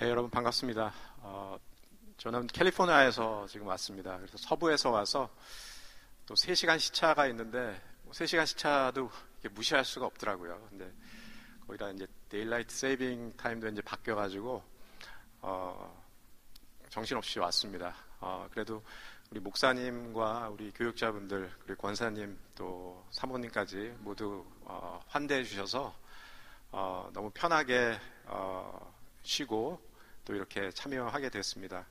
네, 여러분 반갑습니다. 어, 저는 캘리포니아에서 지금 왔습니다. 그래서 서부에서 와서 또 3시간 시차가 있는데 뭐 3시간 시차도 무시할 수가 없더라고요. 근데 거기다 이제 daylight saving time도 이제 바뀌어 가지고 어, 정신없이 왔습니다. 어, 그래도 우리 목사님과 우리 교역자분들 그리고 권사님 또 사모님까지 모두 어, 환대해 주셔서 어, 너무 편하게 어, 쉬고 또 이렇게 참여하게 됐습니다.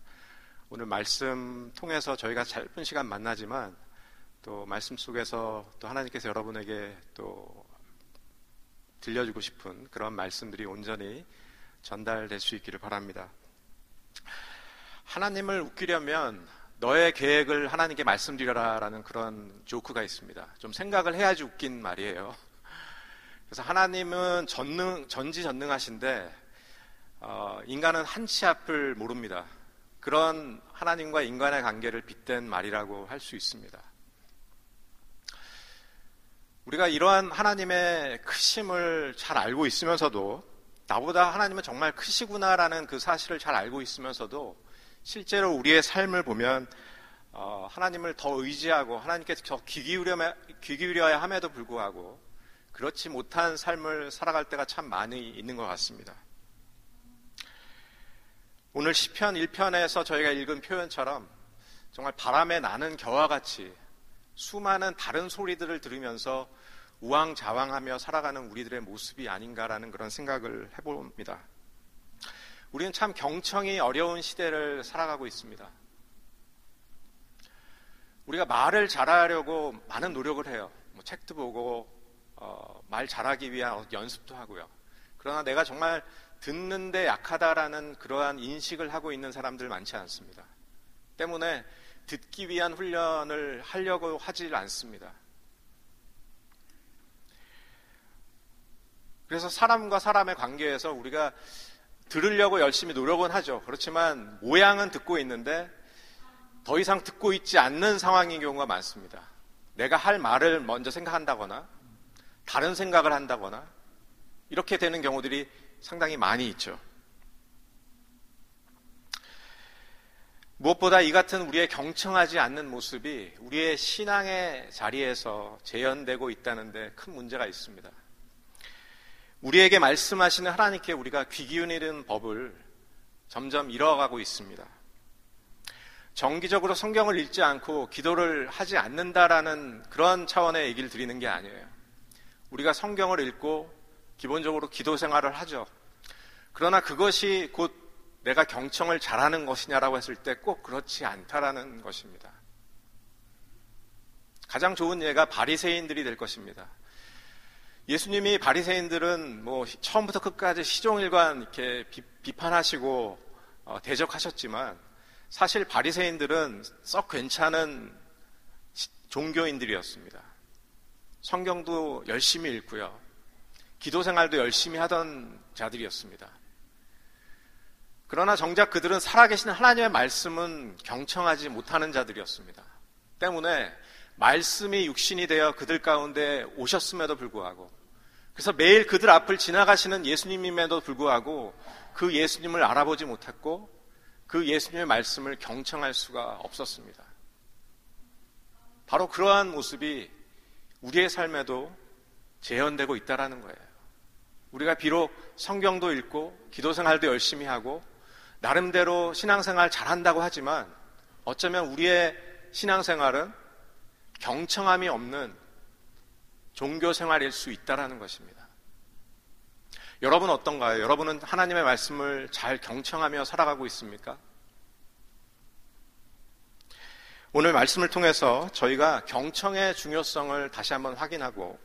오늘 말씀 통해서 저희가 짧은 시간 만나지만 또 말씀 속에서 또 하나님께서 여러분에게 또 들려주고 싶은 그런 말씀들이 온전히 전달될 수 있기를 바랍니다. 하나님을 웃기려면 너의 계획을 하나님께 말씀드려라라는 그런 조크가 있습니다. 좀 생각을 해야지 웃긴 말이에요. 그래서 하나님은 전능, 전지전능하신데, 어, 인간은 한 치 앞을 모릅니다. 그런 하나님과 인간의 관계를 빗댄 말이라고 할 수 있습니다. 우리가 이러한 하나님의 크심을 잘 알고 있으면서도 나보다 하나님은 정말 크시구나라는 그 사실을 잘 알고 있으면서도 실제로 우리의 삶을 보면 어, 하나님을 더 의지하고 하나님께 더 귀, 기울여, 귀 기울여야 함에도 불구하고 그렇지 못한 삶을 살아갈 때가 참 많이 있는 것 같습니다. 오늘 시편 1편에서 저희가 읽은 표현처럼 정말 바람에 나는 겨와 같이 수많은 다른 소리들을 들으면서 우왕좌왕하며 살아가는 우리들의 모습이 아닌가라는 그런 생각을 해봅니다. 우리는 참 경청이 어려운 시대를 살아가고 있습니다. 우리가 말을 잘하려고 많은 노력을 해요. 뭐 책도 보고 어, 말 잘하기 위한 연습도 하고요. 그러나 내가 정말 듣는데 약하다라는 그러한 인식을 하고 있는 사람들 많지 않습니다. 때문에 듣기 위한 훈련을 하려고 하질 않습니다. 그래서 사람과 사람의 관계에서 우리가 들으려고 열심히 노력은 하죠. 그렇지만 모양은 듣고 있는데 더 이상 듣고 있지 않는 상황인 경우가 많습니다. 내가 할 말을 먼저 생각한다거나 다른 생각을 한다거나 이렇게 되는 경우들이 상당히 많이 있죠. 무엇보다 이 같은 우리의 경청하지 않는 모습이 우리의 신앙의 자리에서 재현되고 있다는데 큰 문제가 있습니다. 우리에게 말씀하시는 하나님께 우리가 귀 기울이는 법을 점점 잃어가고 있습니다. 정기적으로 성경을 읽지 않고 기도를 하지 않는다라는 그런 차원의 얘기를 드리는 게 아니에요. 우리가 성경을 읽고 기본적으로 기도 생활을 하죠. 그러나 그것이 곧 내가 경청을 잘하는 것이냐라고 했을 때 꼭 그렇지 않다라는 것입니다. 가장 좋은 예가 바리새인들이 될 것입니다. 예수님이 바리새인들은 뭐 처음부터 끝까지 시종일관 이렇게 비, 판하시고 어, 대적하셨지만 사실 바리새인들은 썩 괜찮은 종교인들이었습니다. 성경도 열심히 읽고요. 기도 생활도 열심히 하던 자들이었습니다. 그러나 정작 그들은 살아계신 하나님의 말씀은 경청하지 못하는 자들이었습니다. 때문에 말씀이 육신이 되어 그들 가운데 오셨음에도 불구하고 그래서 매일 그들 앞을 지나가시는 예수님임에도 불구하고 그 예수님을 알아보지 못했고 그 예수님의 말씀을 경청할 수가 없었습니다. 바로 그러한 모습이 우리의 삶에도 재현되고 있다라는 거예요. 우리가 비록 성경도 읽고 기도 생활도 열심히 하고 나름대로 신앙생활 잘한다고 하지만 어쩌면 우리의 신앙생활은 경청함이 없는 종교 생활일 수 있다라는 것입니다. 여러분 어떤가요? 여러분은 하나님의 말씀을 잘 경청하며 살아가고 있습니까? 오늘 말씀을 통해서 저희가 경청의 중요성을 다시 한번 확인하고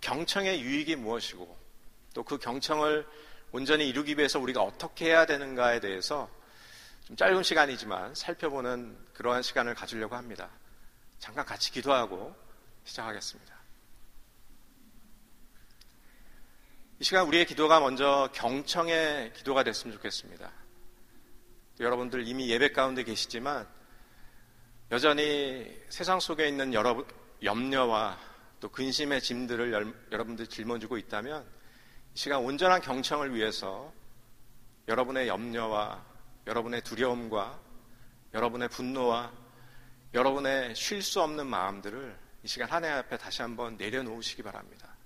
경청의 유익이 무엇이고 또 그 경청을 온전히 이루기 위해서 우리가 어떻게 해야 되는가에 대해서 좀 짧은 시간이지만 살펴보는 그러한 시간을 가지려고 합니다. 잠깐 같이 기도하고 시작하겠습니다. 이 시간 우리의 기도가 먼저 경청의 기도가 됐으면 좋겠습니다. 여러분들 이미 예배 가운데 계시지만 여전히 세상 속에 있는 여러 염려와 또 근심의 짐들을 여러분들 짊어지고 있다면 이 시간 온전한 경청을 위해서 여러분의 염려와 여러분의 두려움과 여러분의 분노와 여러분의 쉴 수 없는 마음들을 이 시간 하나님 앞에 다시 한번 내려놓으시기 바랍니다.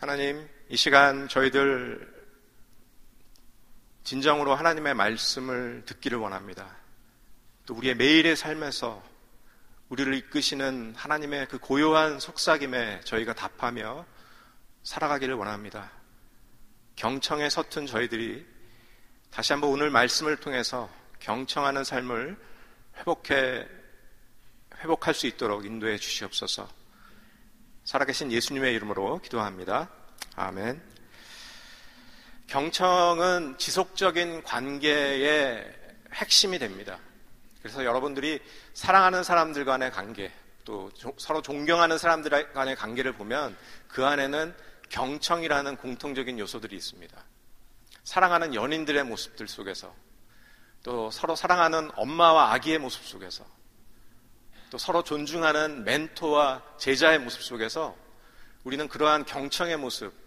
하나님, 이 시간 저희들 진정으로 하나님의 말씀을 듣기를 원합니다. 또 우리의 매일의 삶에서 우리를 이끄시는 하나님의 그 고요한 속삭임에 저희가 답하며 살아가기를 원합니다. 경청에 서툰 저희들이 다시 한번 오늘 말씀을 통해서 경청하는 삶을 회복해, 회복할 수 있도록 인도해 주시옵소서. 살아계신 예수님의 이름으로 기도합니다. 아멘. 경청은 지속적인 관계의 핵심이 됩니다. 그래서 여러분들이 사랑하는 사람들 간의 관계, 또 서로 존경하는 사람들 간의 관계를 보면 그 안에는 경청이라는 공통적인 요소들이 있습니다. 사랑하는 연인들의 모습들 속에서, 또 서로 사랑하는 엄마와 아기의 모습 속에서, 또 서로 존중하는 멘토와 제자의 모습 속에서 우리는 그러한 경청의 모습,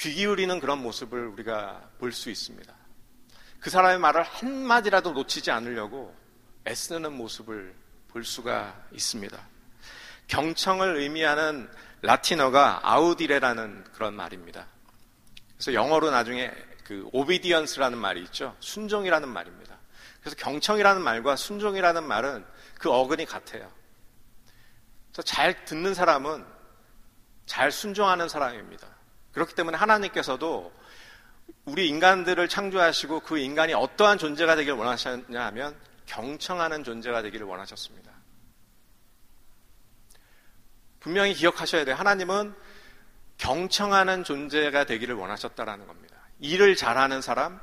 귀 기울이는 그런 모습을 우리가 볼 수 있습니다. 그 사람의 말을 한마디라도 놓치지 않으려고 애쓰는 모습을 볼 수가 있습니다. 경청을 의미하는 라틴어가 아우디레라는 그런 말입니다. 그래서 영어로 나중에 그 오비디언스라는 말이 있죠. 순종이라는 말입니다. 그래서 경청이라는 말과 순종이라는 말은 그 어근이 같아요. 잘 듣는 사람은 잘 순종하는 사람입니다. 그렇기 때문에 하나님께서도 우리 인간들을 창조하시고 그 인간이 어떠한 존재가 되기를 원하셨냐 하면 경청하는 존재가 되기를 원하셨습니다. 분명히 기억하셔야 돼요. 하나님은 경청하는 존재가 되기를 원하셨다라는 겁니다. 일을 잘하는 사람,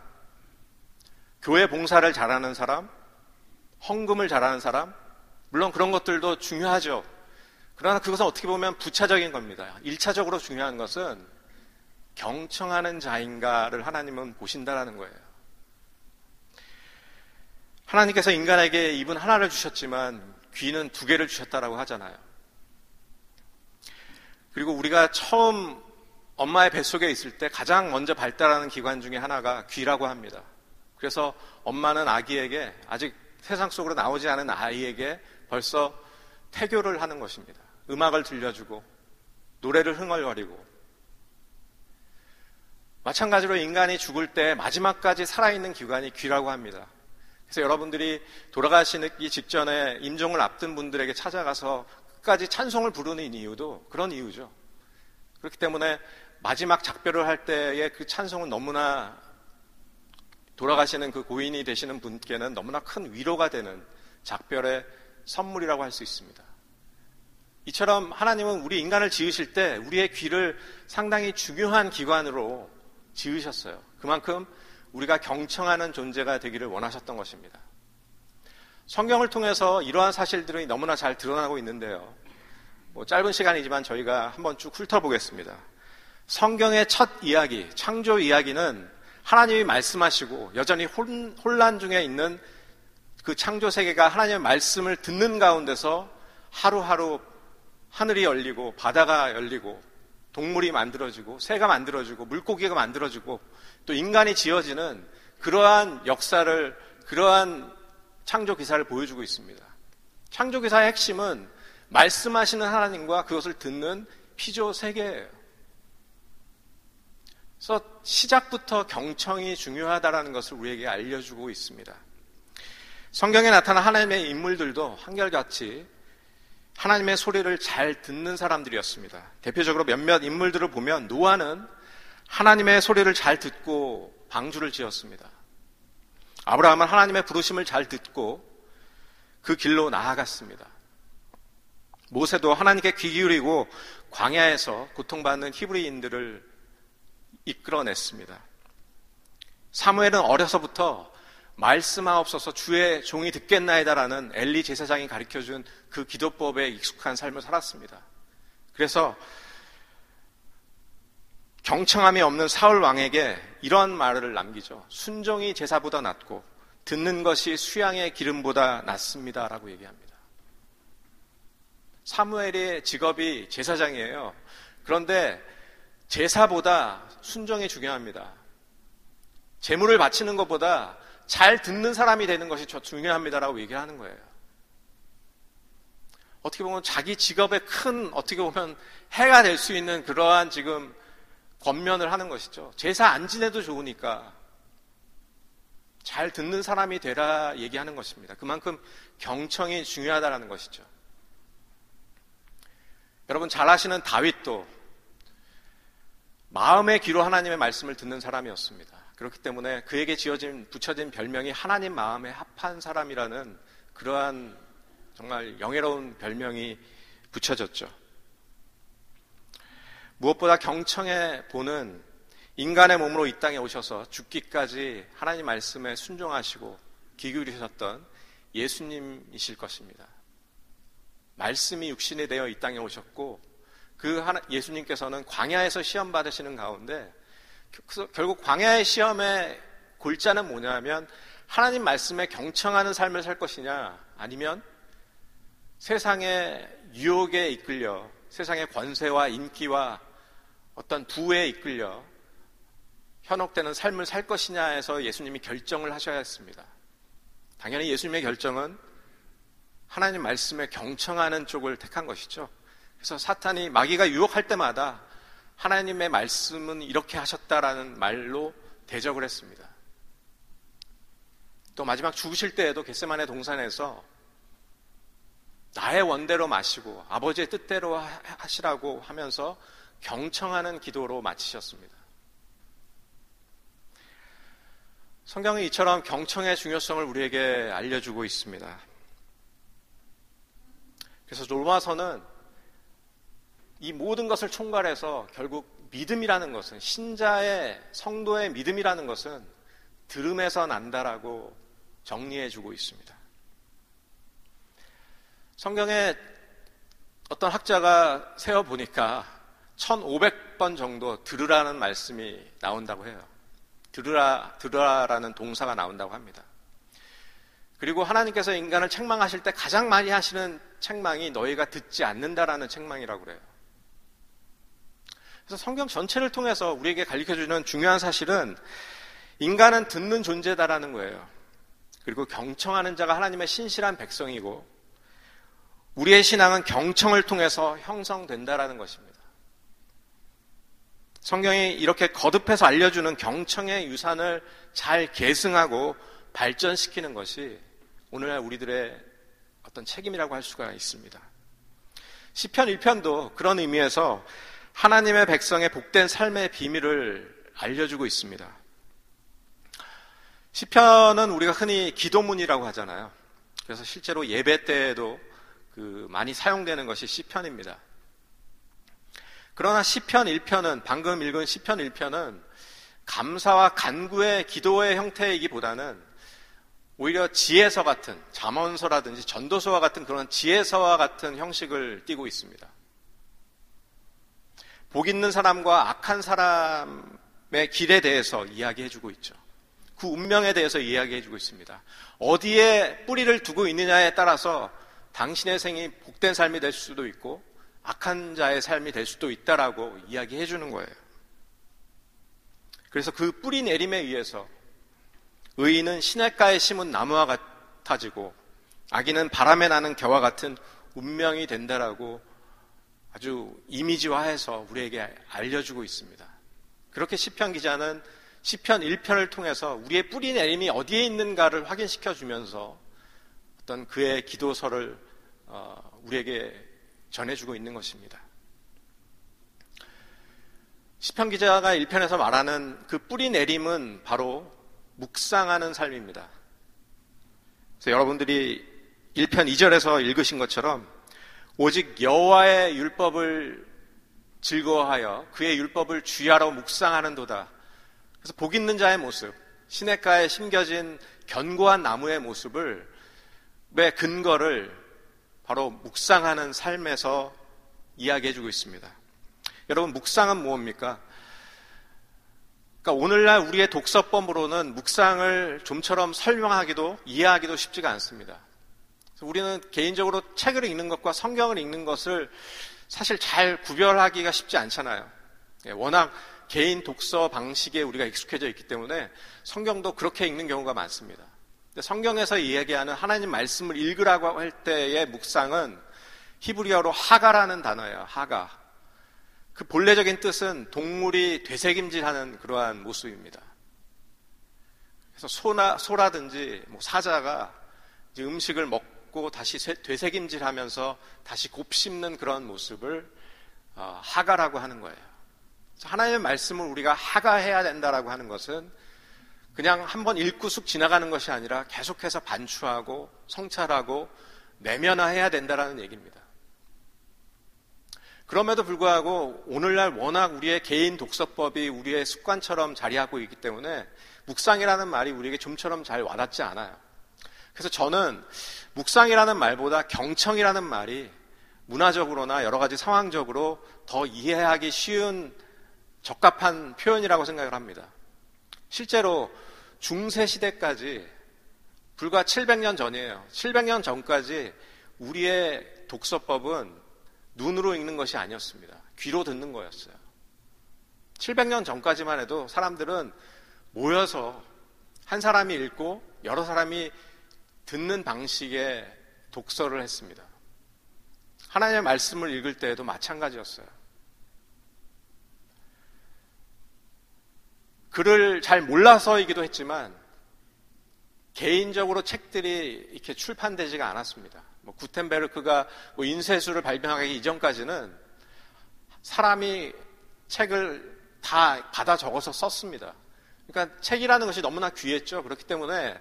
교회 봉사를 잘하는 사람, 헌금을 잘하는 사람, 물론 그런 것들도 중요하죠. 그러나 그것은 어떻게 보면 부차적인 겁니다. 1차적으로 중요한 것은 경청하는 자인가를 하나님은 보신다라는 거예요. 하나님께서 인간에게 입은 하나를 주셨지만 귀는 두 개를 주셨다라고 하잖아요. 그리고 우리가 처음 엄마의 뱃속에 있을 때 가장 먼저 발달하는 기관 중에 하나가 귀라고 합니다. 그래서 엄마는 아기에게 아직 세상 속으로 나오지 않은 아이에게 벌써 태교를 하는 것입니다. 음악을 들려주고 노래를 흥얼거리고 마찬가지로 인간이 죽을 때 마지막까지 살아있는 기관이 귀라고 합니다. 그래서 여러분들이 돌아가시기 직전에 임종을 앞둔 분들에게 찾아가서 끝까지 찬송을 부르는 이유도 그런 이유죠. 그렇기 때문에 마지막 작별을 할 때의 그 찬송은 너무나 돌아가시는 그 고인이 되시는 분께는 너무나 큰 위로가 되는 작별의 선물이라고 할 수 있습니다. 이처럼 하나님은 우리 인간을 지으실 때 우리의 귀를 상당히 중요한 기관으로 지으셨어요. 그만큼 우리가 경청하는 존재가 되기를 원하셨던 것입니다. 성경을 통해서 이러한 사실들이 너무나 잘 드러나고 있는데요. 뭐 짧은 시간이지만 저희가 한번 쭉 훑어보겠습니다. 성경의 첫 이야기, 창조 이야기는 하나님이 말씀하시고 여전히 혼란 중에 있는 그 창조 세계가 하나님의 말씀을 듣는 가운데서 하루하루 하늘이 열리고 바다가 열리고 동물이 만들어지고 새가 만들어지고 물고기가 만들어지고 또 인간이 지어지는 그러한 역사를 그러한 창조 기사를 보여주고 있습니다. 창조 기사의 핵심은 말씀하시는 하나님과 그것을 듣는 피조 세계예요. 그래서 시작부터 경청이 중요하다라는 것을 우리에게 알려주고 있습니다. 성경에 나타난 하나님의 인물들도 한결같이 하나님의 소리를 잘 듣는 사람들이었습니다. 대표적으로 몇몇 인물들을 보면 노아는 하나님의 소리를 잘 듣고 방주를 지었습니다. 아브라함은 하나님의 부르심을 잘 듣고 그 길로 나아갔습니다. 모세도 하나님께 귀 기울이고 광야에서 고통받는 히브리인들을 이끌어냈습니다. 사무엘은 어려서부터 말씀하옵소서 주의 종이 듣겠나이다라는 엘리 제사장이 가르쳐 준 그 기도법에 익숙한 삶을 살았습니다. 그래서 경청함이 없는 사울 왕에게 이런 말을 남기죠. 순종이 제사보다 낫고 듣는 것이 수양의 기름보다 낫습니다라고 얘기합니다. 사무엘의 직업이 제사장이에요. 그런데 제사보다 순종이 중요합니다. 재물을 바치는 것보다 잘 듣는 사람이 되는 것이 중요합니다라고 얘기하는 거예요. 어떻게 보면 자기 직업에 큰 어떻게 보면 해가 될 수 있는 그러한 지금 권면을 하는 것이죠. 제사 안 지내도 좋으니까 잘 듣는 사람이 되라 얘기하는 것입니다. 그만큼 경청이 중요하다는 것이죠. 여러분 잘 아시는 다윗도 마음의 귀로 하나님의 말씀을 듣는 사람이었습니다. 그렇기 때문에 그에게 지어진 붙여진 별명이 하나님 마음에 합한 사람이라는 그러한 정말 영예로운 별명이 붙여졌죠. 무엇보다 경청해 보는 인간의 몸으로 이 땅에 오셔서 죽기까지 하나님 말씀에 순종하시고 기울이셨던 예수님이실 것입니다. 말씀이 육신이 되어 이 땅에 오셨고 그 예수님께서는 광야에서 시험 받으시는 가운데 결국 광야의 시험의 골자는 뭐냐면 하나님 말씀에 경청하는 삶을 살 것이냐 아니면 세상의 유혹에 이끌려 세상의 권세와 인기와 어떤 부에 이끌려 현혹되는 삶을 살 것이냐에서 예수님이 결정을 하셔야 했습니다. 당연히 예수님의 결정은 하나님 말씀에 경청하는 쪽을 택한 것이죠. 그래서 사탄이 마귀가 유혹할 때마다 하나님의 말씀은 이렇게 하셨다라는 말로 대적을 했습니다. 또 마지막 죽으실 때에도 겟세만의 동산에서 나의 원대로 마시고 아버지의 뜻대로 하시라고 하면서 경청하는 기도로 마치셨습니다. 성경은 이처럼 경청의 중요성을 우리에게 알려주고 있습니다. 그래서 로마서는 이 모든 것을 총괄해서 결국 믿음이라는 것은 신자의 성도의 믿음이라는 것은 들음에서 난다라고 정리해 주고 있습니다. 성경에 어떤 학자가 세어 보니까 1500번 정도 들으라는 말씀이 나온다고 해요. 들으라, 들으라라는 동사가 나온다고 합니다. 그리고 하나님께서 인간을 책망하실 때 가장 많이 하시는 책망이 너희가 듣지 않는다라는 책망이라고 그래요. 그래서 성경 전체를 통해서 우리에게 가르쳐주는 중요한 사실은 인간은 듣는 존재다라는 거예요. 그리고 경청하는 자가 하나님의 신실한 백성이고 우리의 신앙은 경청을 통해서 형성된다라는 것입니다. 성경이 이렇게 거듭해서 알려주는 경청의 유산을 잘 계승하고 발전시키는 것이 오늘날 우리들의 어떤 책임이라고 할 수가 있습니다. 시편 1편도 그런 의미에서 하나님의 백성의 복된 삶의 비밀을 알려주고 있습니다. 시편은 우리가 흔히 기도문이라고 하잖아요. 그래서 실제로 예배 때에도 그 많이 사용되는 것이 시편입니다. 그러나 시편 1편은 방금 읽은 시편 1편은 감사와 간구의 기도의 형태이기보다는 오히려 지혜서 같은 잠언서라든지 전도서와 같은 그런 지혜서와 같은 형식을 띠고 있습니다. 복 있는 사람과 악한 사람의 길에 대해서 이야기해주고 있죠. 그 운명에 대해서 이야기해주고 있습니다. 어디에 뿌리를 두고 있느냐에 따라서 당신의 생이 복된 삶이 될 수도 있고 악한 자의 삶이 될 수도 있다라고 이야기해 주는 거예요. 그래서 그 뿌리 내림에 의해서 의인은 시냇가에 심은 나무와 같아지고 악인은 바람에 나는 겨와 같은 운명이 된다라고 아주 이미지화해서 우리에게 알려주고 있습니다. 그렇게 시편 기자는 시편 1편을 통해서 우리의 뿌리 내림이 어디에 있는가를 확인시켜 주면서 어떤 그의 기도서를 어, 우리에게 전해주고 있는 것입니다. 시편 기자가 1편에서 말하는 그 뿌리 내림은 바로 묵상하는 삶입니다. 그래서 여러분들이 1편 2절에서 읽으신 것처럼 오직 여호와의 율법을 즐거워하여 그의 율법을 주야로 묵상하는도다. 그래서 복 있는 자의 모습, 시냇가에 심겨진 견고한 나무의 모습을 왜 근거를 바로 묵상하는 삶에서 이야기해주고 있습니다. 여러분 묵상은 무엇입니까? 그러니까 오늘날 우리의 독서법으로는 묵상을 좀처럼 설명하기도 이해하기도 쉽지가 않습니다. 우리는 개인적으로 책을 읽는 것과 성경을 읽는 것을 사실 잘 구별하기가 쉽지 않잖아요. 예, 워낙 개인 독서 방식에 우리가 익숙해져 있기 때문에 성경도 그렇게 읽는 경우가 많습니다. 성경에서 이야기하는 하나님 말씀을 읽으라고 할 때의 묵상은 히브리어로 하가라는 단어예요. 하가. 그 본래적인 뜻은 동물이 되새김질하는 그러한 모습입니다. 그래서 소나 소라든지 뭐 사자가 음식을 먹고 다시 되새김질 하면서 다시 곱씹는 그런 모습을 어, 하가라고 하는 거예요. 하나님의 말씀을 우리가 하가해야 된다라고 하는 것은 그냥 한번 읽고 쑥 지나가는 것이 아니라 계속해서 반추하고 성찰하고 내면화해야 된다라는 얘기입니다. 그럼에도 불구하고 오늘날 워낙 우리의 개인 독서법이 우리의 습관처럼 자리하고 있기 때문에 묵상이라는 말이 우리에게 좀처럼 잘 와닿지 않아요. 그래서 저는 묵상이라는 말보다 경청이라는 말이 문화적으로나 여러 가지 상황적으로 더 이해하기 쉬운 적합한 표현이라고 생각을 합니다. 실제로 중세 시대까지 불과 700년 전이에요. 700년 전까지 우리의 독서법은 눈으로 읽는 것이 아니었습니다. 귀로 듣는 거였어요. 700년 전까지만 해도 사람들은 모여서 한 사람이 읽고 여러 사람이 듣는 방식의 독서를 했습니다. 하나님의 말씀을 읽을 때에도 마찬가지였어요. 글을 잘 몰라서이기도 했지만 개인적으로 책들이 이렇게 출판되지가 않았습니다. 뭐 구텐베르크가 뭐 인쇄술을 발명하기 이전까지는 사람이 책을 다 받아 적어서 썼습니다. 그러니까 책이라는 것이 너무나 귀했죠. 그렇기 때문에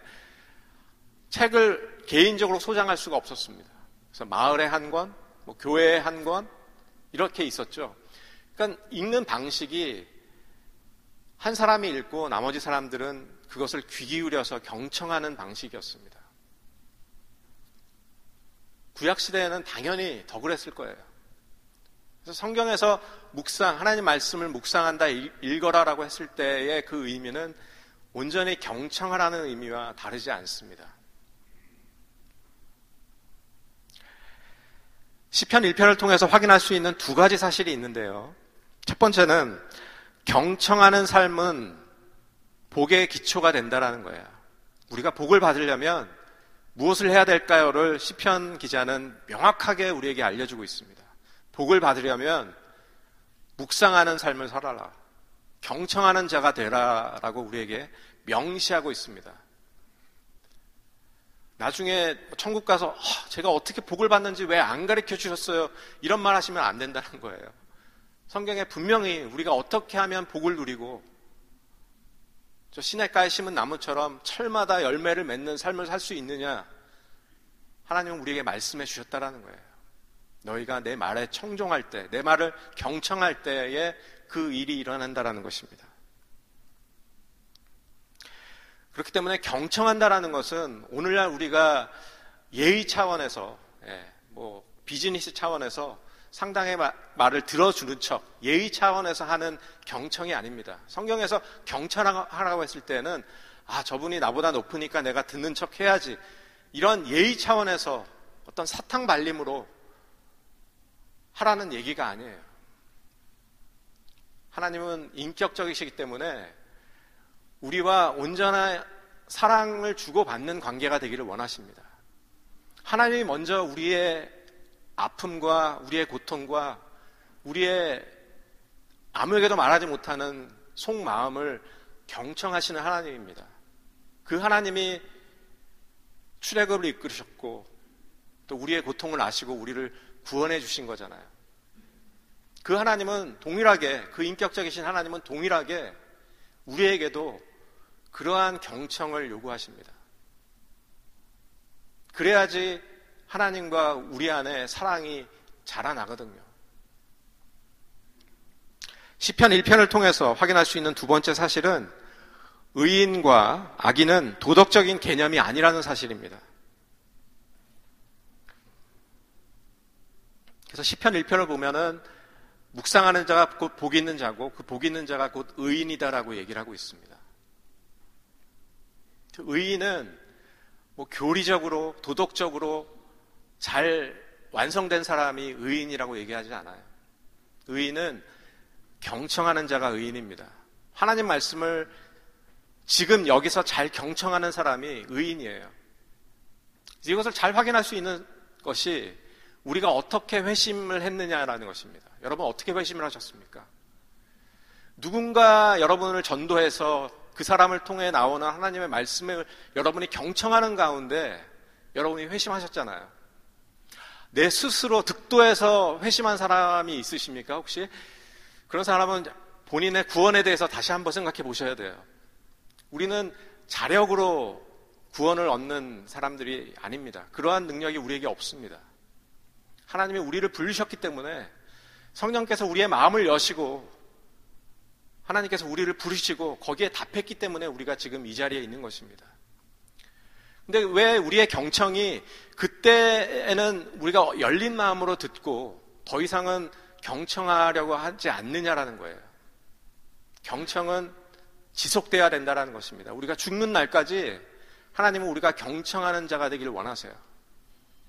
책을 개인적으로 소장할 수가 없었습니다. 그래서 마을에 한 권, 뭐 교회에 한 권, 이렇게 있었죠. 그러니까 읽는 방식이 한 사람이 읽고 나머지 사람들은 그것을 귀 기울여서 경청하는 방식이었습니다. 구약시대에는 당연히 더 그랬을 거예요. 그래서 성경에서 묵상, 하나님 말씀을 묵상한다, 읽어라 라고 했을 때의 그 의미는 온전히 경청하라는 의미와 다르지 않습니다. 시편 1편을 통해서 확인할 수 있는 두 가지 사실이 있는데요. 첫 번째는 경청하는 삶은 복의 기초가 된다라는 거예요. 우리가 복을 받으려면 무엇을 해야 될까요를 시편 기자는 명확하게 우리에게 알려주고 있습니다. 복을 받으려면 묵상하는 삶을 살아라. 경청하는 자가 되라라고 우리에게 명시하고 있습니다. 나중에 천국 가서 제가 어떻게 복을 받는지 왜 안 가르쳐 주셨어요? 이런 말 하시면 안 된다는 거예요. 성경에 분명히 우리가 어떻게 하면 복을 누리고 저 시냇가에 심은 나무처럼 철마다 열매를 맺는 삶을 살 수 있느냐? 하나님은 우리에게 말씀해 주셨다라는 거예요. 너희가 내 말에 청종할 때, 내 말을 경청할 때에 그 일이 일어난다라는 것입니다. 그렇기 때문에 경청한다라는 것은 오늘날 우리가 예의 차원에서, 예, 뭐 비즈니스 차원에서 상당의 말을 들어주는 척, 예의 차원에서 하는 경청이 아닙니다. 성경에서 경청하라고 했을 때는, 아, 저분이 나보다 높으니까 내가 듣는 척 해야지. 이런 예의 차원에서 어떤 사탕 발림으로 하라는 얘기가 아니에요. 하나님은 인격적이시기 때문에 우리와 온전한 사랑을 주고받는 관계가 되기를 원하십니다. 하나님이 먼저 우리의 아픔과 우리의 고통과 우리의 아무에게도 말하지 못하는 속마음을 경청하시는 하나님입니다. 그 하나님이 출애굽을 이끌으셨고 또 우리의 고통을 아시고 우리를 구원해 주신 거잖아요. 그 하나님은 동일하게 그 인격적이신 하나님은 동일하게 우리에게도 그러한 경청을 요구하십니다. 그래야지 하나님과 우리 안에 사랑이 자라나거든요. 시편 1편을 통해서 확인할 수 있는 두 번째 사실은 의인과 악인은 도덕적인 개념이 아니라는 사실입니다. 그래서 시편 1편을 보면은 묵상하는 자가 곧복 있는 자고 그복 있는 자가 곧 의인이다라고 얘기를 하고 있습니다. 그 의인은 뭐 교리적으로 도덕적으로 잘 완성된 사람이 의인이라고 얘기하지 않아요. 의인은 경청하는 자가 의인입니다. 하나님 말씀을 지금 여기서 잘 경청하는 사람이 의인이에요. 이것을 잘 확인할 수 있는 것이 우리가 어떻게 회심을 했느냐라는 것입니다. 여러분 어떻게 회심을 하셨습니까? 누군가 여러분을 전도해서 그 사람을 통해 나오는 하나님의 말씀을 여러분이 경청하는 가운데 여러분이 회심하셨잖아요. 내 스스로 득도해서 회심한 사람이 있으십니까? 혹시? 그런 사람은 본인의 구원에 대해서 다시 한번 생각해 보셔야 돼요. 우리는 자력으로 구원을 얻는 사람들이 아닙니다. 그러한 능력이 우리에게 없습니다. 하나님이 우리를 부르셨기 때문에 성령께서 우리의 마음을 여시고 하나님께서 우리를 부르시고 거기에 답했기 때문에 우리가 지금 이 자리에 있는 것입니다. 근데 왜 우리의 경청이 그때에는 우리가 열린 마음으로 듣고 더 이상은 경청하려고 하지 않느냐라는 거예요. 경청은 지속돼야 된다는 것입니다. 우리가 죽는 날까지 하나님은 우리가 경청하는 자가 되기를 원하세요.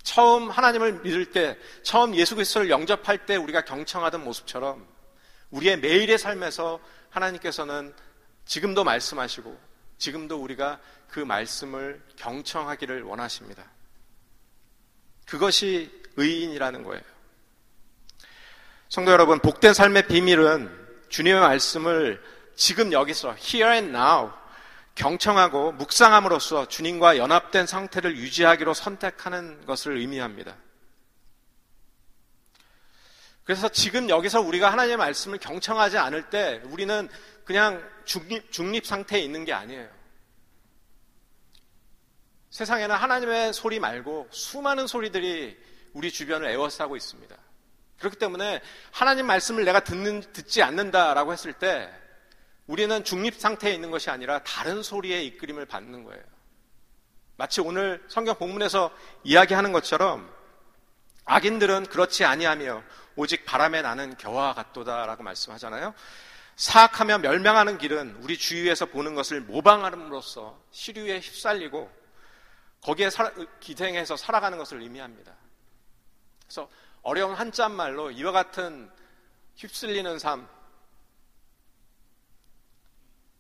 처음 하나님을 믿을 때, 처음 예수 그리스도를 영접할 때 우리가 경청하던 모습처럼 우리의 매일의 삶에서 하나님께서는 지금도 말씀하시고 지금도 우리가 그 말씀을 경청하기를 원하십니다. 그것이 의인이라는 거예요. 성도 여러분, 복된 삶의 비밀은 주님의 말씀을 지금 여기서 here and now 경청하고 묵상함으로써 주님과 연합된 상태를 유지하기로 선택하는 것을 의미합니다. 그래서 지금 여기서 우리가 하나님의 말씀을 경청하지 않을 때 우리는 그냥 중립, 중립 상태에 있는 게 아니에요. 세상에는 하나님의 소리 말고 수많은 소리들이 우리 주변을 에워싸고 있습니다. 그렇기 때문에 하나님 말씀을 내가 듣는, 듣지 않는다라고 했을 때 우리는 중립 상태에 있는 것이 아니라 다른 소리에 이끌림을 받는 거예요. 마치 오늘 성경 본문에서 이야기하는 것처럼 악인들은 그렇지 아니하며 오직 바람에 나는 겨와 같도다라고 말씀하잖아요. 사악하며 멸망하는 길은 우리 주위에서 보는 것을 모방함으로써 시류에 휩쓸리고 거기에 살아, 기생해서 살아가는 것을 의미합니다. 그래서 어려운 한자 말로 이와 같은 휩쓸리는 삶,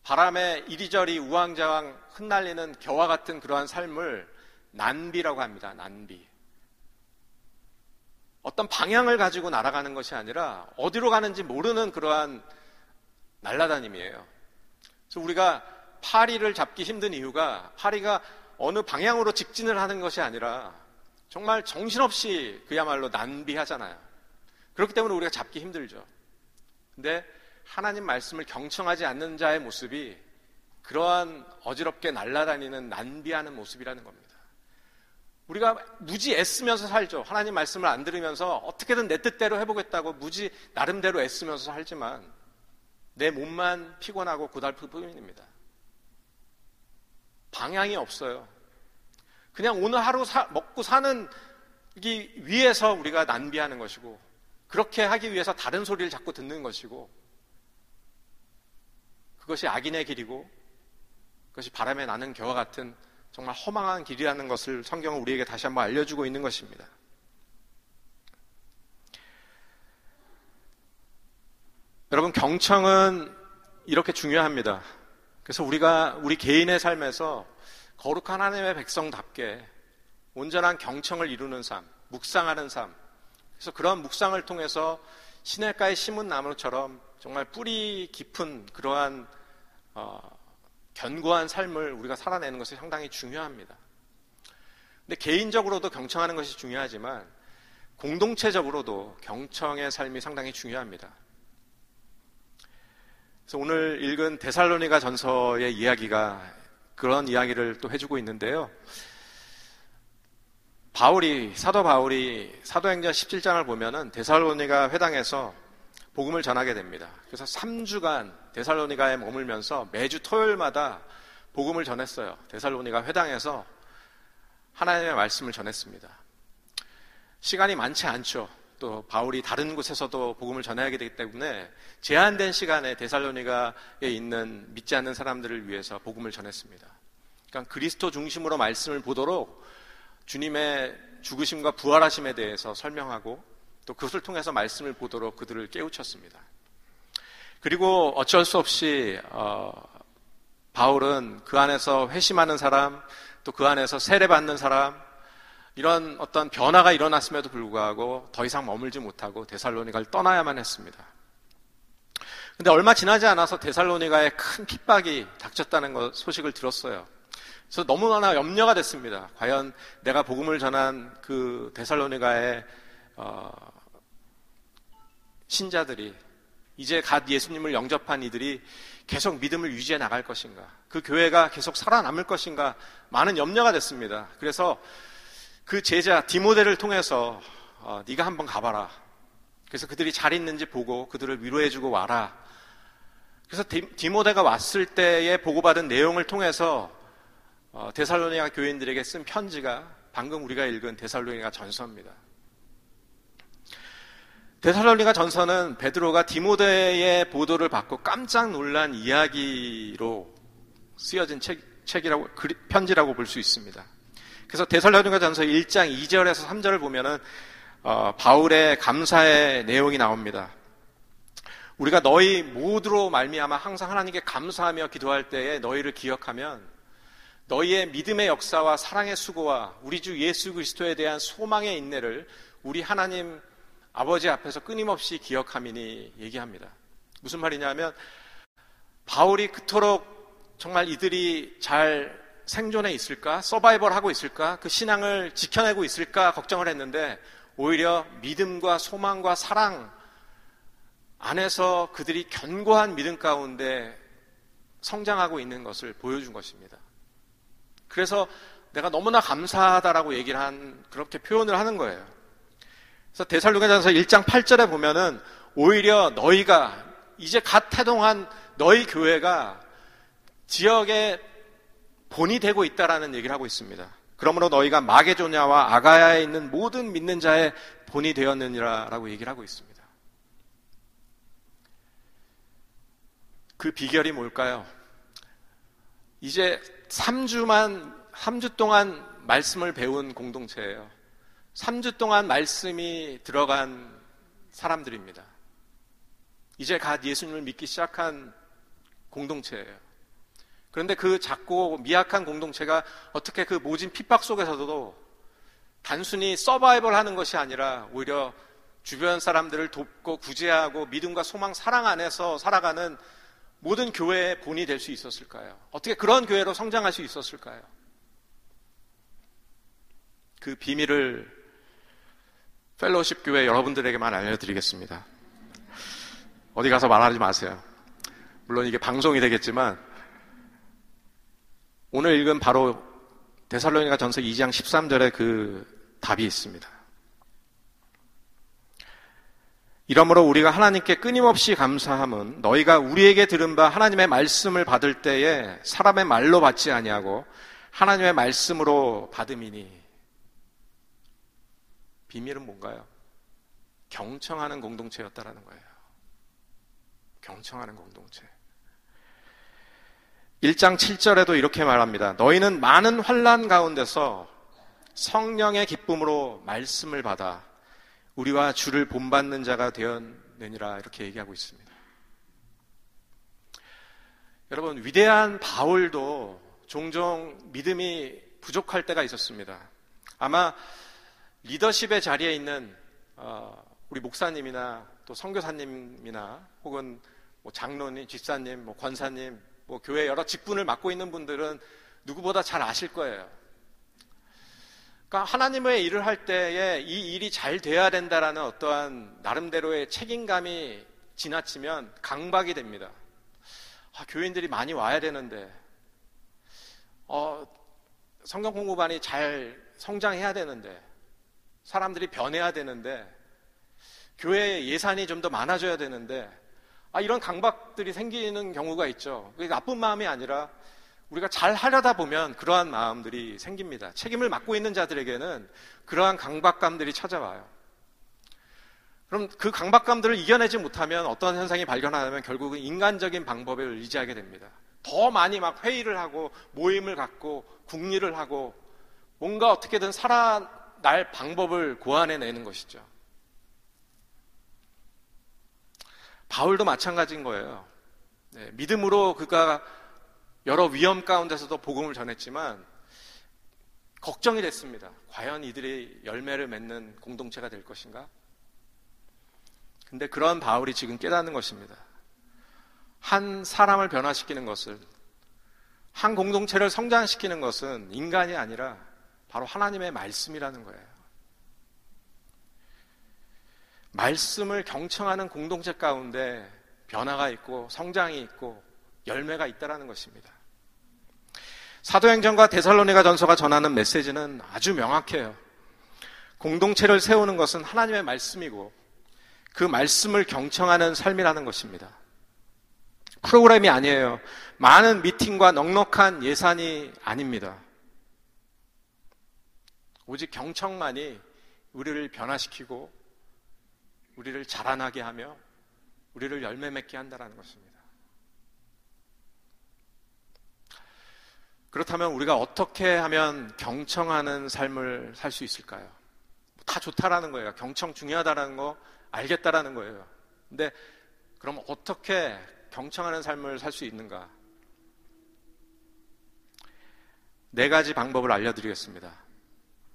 바람에 이리저리 우왕좌왕 흩날리는 겨와 같은 그러한 삶을 난비라고 합니다. 난비. 어떤 방향을 가지고 날아가는 것이 아니라 어디로 가는지 모르는 그러한 날라다님이에요. 그래서 우리가 파리를 잡기 힘든 이유가 파리가 어느 방향으로 직진을 하는 것이 아니라 정말 정신없이 그야말로 난비하잖아요. 그렇기 때문에 우리가 잡기 힘들죠. 근데 하나님 말씀을 경청하지 않는 자의 모습이 그러한 어지럽게 날아다니는 난비하는 모습이라는 겁니다. 우리가 무지 애쓰면서 살죠. 하나님 말씀을 안 들으면서 어떻게든 내 뜻대로 해보겠다고 무지 나름대로 애쓰면서 살지만 내 몸만 피곤하고 고달플 뿐입니다. 방향이 없어요. 그냥 오늘 하루 사, 먹고 사는 이 위에서 우리가 낭비하는 것이고 그렇게 하기 위해서 다른 소리를 자꾸 듣는 것이고 그것이 악인의 길이고 그것이 바람에 나는 겨와 같은 정말 허망한 길이라는 것을 성경은 우리에게 다시 한번 알려주고 있는 것입니다. 여러분, 경청은 이렇게 중요합니다. 그래서 우리가 우리 개인의 삶에서 거룩한 하나님의 백성답게 온전한 경청을 이루는 삶, 묵상하는 삶. 그래서 그런 묵상을 통해서 시냇가에 심은 나무처럼 정말 뿌리 깊은 그러한 어, 견고한 삶을 우리가 살아내는 것이 상당히 중요합니다. 근데 개인적으로도 경청하는 것이 중요하지만 공동체적으로도 경청의 삶이 상당히 중요합니다. 그래서 오늘 읽은 데살로니가 전서의 이야기가 그런 이야기를 또 해주고 있는데요. 바울이, 사도 바울이 사도행전 17장을 보면은 데살로니가 회당에서 복음을 전하게 됩니다. 그래서 3주간 데살로니가에 머물면서 매주 토요일마다 복음을 전했어요. 데살로니가 회당에서 하나님의 말씀을 전했습니다. 시간이 많지 않죠. 또 바울이 다른 곳에서도 복음을 전해야 되기 때문에 제한된 시간에 데살로니가에 있는 믿지 않는 사람들을 위해서 복음을 전했습니다. 그러니까 그리스도 중심으로 말씀을 보도록 주님의 죽으심과 부활하심에 대해서 설명하고 또 그것을 통해서 말씀을 보도록 그들을 깨우쳤습니다. 그리고 어쩔 수 없이 어, 바울은 그 안에서 회심하는 사람, 또 그 안에서 세례받는 사람, 이런 어떤 변화가 일어났음에도 불구하고 더 이상 머물지 못하고 데살로니가를 떠나야만 했습니다. 근데 얼마 지나지 않아서 데살로니가에 큰 핍박이 닥쳤다는 것 소식을 들었어요. 그래서 너무나 염려가 됐습니다. 과연 내가 복음을 전한 그 데살로니가의 어, 신자들이 이제 갓 예수님을 영접한 이들이 계속 믿음을 유지해 나갈 것인가? 그 교회가 계속 살아남을 것인가? 많은 염려가 됐습니다. 그래서 그 제자 디모데를 통해서 어, 네가 한번 가봐라. 그래서 그들이 잘 있는지 보고 그들을 위로해주고 와라. 그래서 디, 모데가 왔을 때에 보고받은 내용을 통해서 어, 데살로니가 교인들에게 쓴 편지가 방금 우리가 읽은 데살로니가 전서입니다. 데살로니가 전서는 베드로가 디모데의 보도를 받고 깜짝 놀란 이야기로 쓰여진 책, 책이라고 편지라고 볼 수 있습니다. 그래서 데살로니가 전서 1장 2절에서 3절을 보면은 어, 바울의 감사의 내용이 나옵니다. 우리가 너희 모두로 말미암아 항상 하나님께 감사하며 기도할 때에 너희를 기억하면 너희의 믿음의 역사와 사랑의 수고와 우리 주 예수 그리스도에 대한 소망의 인내를 우리 하나님 아버지 앞에서 끊임없이 기억함이니 얘기합니다. 무슨 말이냐면 바울이 그토록 정말 이들이 잘 생존해 있을까? 서바이벌 하고 있을까? 그 신앙을 지켜내고 있을까? 걱정을 했는데 오히려 믿음과 소망과 사랑 안에서 그들이 견고한 믿음 가운데 성장하고 있는 것을 보여준 것입니다. 그래서 내가 너무나 감사하다라고 얘기를 한 그렇게 표현을 하는 거예요. 그래서 대살로가전서 1장 8절에 보면은 오히려 너희가 이제 갓 태동한 너희 교회가 지역의 본이 되고 있다라는 얘기를 하고 있습니다. 그러므로 너희가 마게조냐와 아가야에 있는 모든 믿는 자의 본이 되었느니라라고 얘기를 하고 있습니다. 그 비결이 뭘까요? 이제 3주만 3주 동안 말씀을 배운 공동체예요. 3주 동안 말씀이 들어간 사람들입니다. 이제 갓 예수님을 믿기 시작한 공동체예요. 그런데 그 작고 미약한 공동체가 어떻게 그 모진 핍박 속에서도 단순히 서바이벌 하는 것이 아니라 오히려 주변 사람들을 돕고 구제하고 믿음과 소망, 사랑 안에서 살아가는 모든 교회의 본이 될 수 있었을까요? 어떻게 그런 교회로 성장할 수 있었을까요? 그 비밀을 펠로십 교회 여러분들에게만 알려드리겠습니다. 어디 가서 말하지 마세요. 물론 이게 방송이 되겠지만 오늘 읽은 바로 데살로니가 전서 2장 13절에 그 답이 있습니다. 이러므로 우리가 하나님께 끊임없이 감사함은 너희가 우리에게 들은 바 하나님의 말씀을 받을 때에 사람의 말로 받지 아니하고 하나님의 말씀으로 받음이니 비밀은 뭔가요? 경청하는 공동체였다라는 거예요. 경청하는 공동체. 1장 7절에도 이렇게 말합니다. 너희는 많은 환란 가운데서 성령의 기쁨으로 말씀을 받아 우리와 주를 본받는 자가 되었느니라 이렇게 얘기하고 있습니다. 여러분 위대한 바울도 종종 믿음이 부족할 때가 있었습니다. 아마 리더십의 자리에 있는 어, 우리 목사님이나 또 선교사님이나 혹은 뭐 장로님, 집사님, 뭐 권사님 뭐 교회 여러 직분을 맡고 있는 분들은 누구보다 잘 아실 거예요. 그러니까 하나님의 일을 할 때에 이 일이 잘 돼야 된다라는 어떠한 나름대로의 책임감이 지나치면 강박이 됩니다. 아, 교인들이 많이 와야 되는데, 어, 성경 공부반이 잘 성장해야 되는데, 사람들이 변해야 되는데, 교회 예산이 좀 더 많아져야 되는데, 아, 이런 강박들이 생기는 경우가 있죠. 나쁜 마음이 아니라 우리가 잘 하려다 보면 그러한 마음들이 생깁니다. 책임을 맡고 있는 자들에게는 그러한 강박감들이 찾아와요. 그럼 그 강박감들을 이겨내지 못하면 어떤 현상이 발견하냐면 결국은 인간적인 방법을 의지하게 됩니다. 더 많이 막 회의를 하고 모임을 갖고 국리를 하고 뭔가 어떻게든 살아 날 방법을 고안해 내는 것이죠. 바울도 마찬가지인 거예요. 네, 믿음으로 그가 여러 위험 가운데서도 복음을 전했지만 걱정이 됐습니다. 과연 이들이 열매를 맺는 공동체가 될 것인가? 근데 그런 바울이 지금 깨닫는 것입니다. 한 사람을 변화시키는 것은, 한 공동체를 성장시키는 것은 인간이 아니라 바로 하나님의 말씀이라는 거예요. 말씀을 경청하는 공동체 가운데 변화가 있고 성장이 있고 열매가 있다라는 것입니다. 사도행전과 데살로니가 전서가 전하는 메시지는 아주 명확해요. 공동체를 세우는 것은 하나님의 말씀이고 그 말씀을 경청하는 삶이라는 것입니다. 프로그램이 아니에요. 많은 미팅과 넉넉한 예산이 아닙니다. 오직 경청만이 우리를 변화시키고 우리를 자라나게 하며 우리를 열매 맺게 한다는 것입니다. 그렇다면 우리가 어떻게 하면 경청하는 삶을 살 수 있을까요? 다 좋다라는 거예요. 경청 중요하다라는 거 알겠다라는 거예요. 근데 그럼 어떻게 경청하는 삶을 살 수 있는가? 네 가지 방법을 알려드리겠습니다.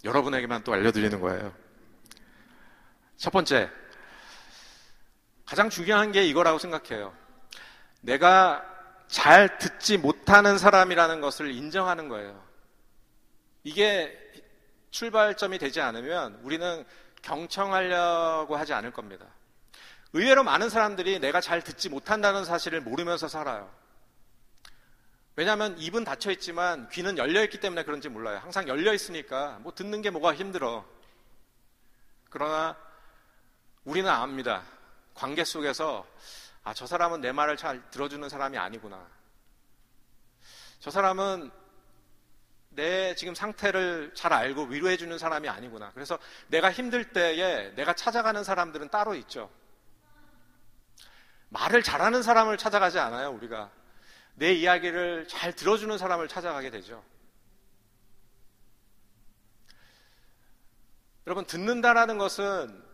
여러분에게만 또 알려드리는 거예요. 첫 번째, 가장 중요한 게 이거라고 생각해요. 내가 잘 듣지 못하는 사람이라는 것을 인정하는 거예요. 이게 출발점이 되지 않으면 우리는 경청하려고 하지 않을 겁니다. 의외로 많은 사람들이 내가 잘 듣지 못한다는 사실을 모르면서 살아요. 왜냐하면 입은 닫혀 있지만 귀는 열려 있기 때문에 그런지 몰라요. 항상 열려 있으니까 뭐 듣는 게 뭐가 힘들어. 그러나 우리는 압니다. 관계 속에서 아, 저 사람은 내 말을 잘 들어주는 사람이 아니구나. 저 사람은 내 지금 상태를 잘 알고 위로해주는 사람이 아니구나. 그래서 내가 힘들 때에 내가 찾아가는 사람들은 따로 있죠. 말을 잘하는 사람을 찾아가지 않아요, 우리가. 내 이야기를 잘 들어주는 사람을 찾아가게 되죠. 여러분, 듣는다라는 것은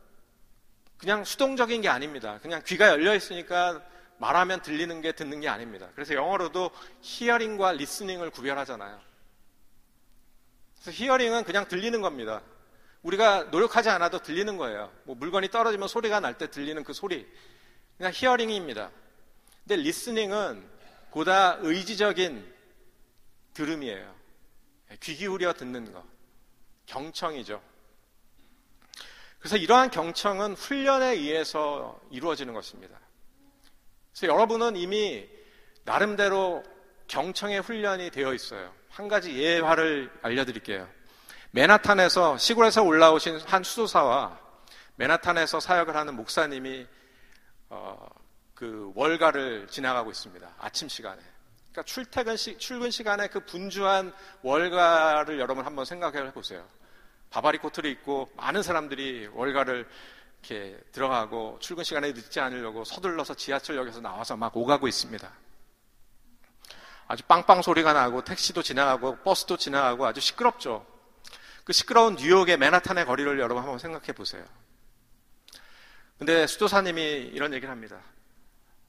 그냥 수동적인 게 아닙니다. 그냥 귀가 열려 있으니까 말하면 들리는 게 듣는 게 아닙니다. 그래서 영어로도 히어링과 리스닝을 구별하잖아요. 그래서 히어링은 그냥 들리는 겁니다. 우리가 노력하지 않아도 들리는 거예요. 뭐 물건이 떨어지면 소리가 날 때 들리는 그 소리. 그냥 히어링입니다. 근데 리스닝은 보다 의지적인 들음이에요. 귀 기울여 듣는 거. 경청이죠. 그래서 이러한 경청은 훈련에 의해서 이루어지는 것입니다. 그래서 여러분은 이미 나름대로 경청의 훈련이 되어 있어요. 한 가지 예화를 알려드릴게요. 맨하탄에서 시골에서 올라오신 한 수도사와 맨하탄에서 사역을 하는 목사님이 어, 그 월가를 지나가고 있습니다. 아침 시간에. 그러니까 출퇴근 시, 출근 시간에 그 분주한 월가를 여러분 한번 생각해 보세요. 바바리 코트를 입고 많은 사람들이 월가를 이렇게 들어가고 출근 시간에 늦지 않으려고 서둘러서 지하철역에서 나와서 막 오가고 있습니다. 아주 빵빵 소리가 나고 택시도 지나가고 버스도 지나가고 아주 시끄럽죠. 그 시끄러운 뉴욕의 맨하탄의 거리를 여러분 한번 생각해 보세요. 근데 수도사님이 이런 얘기를 합니다.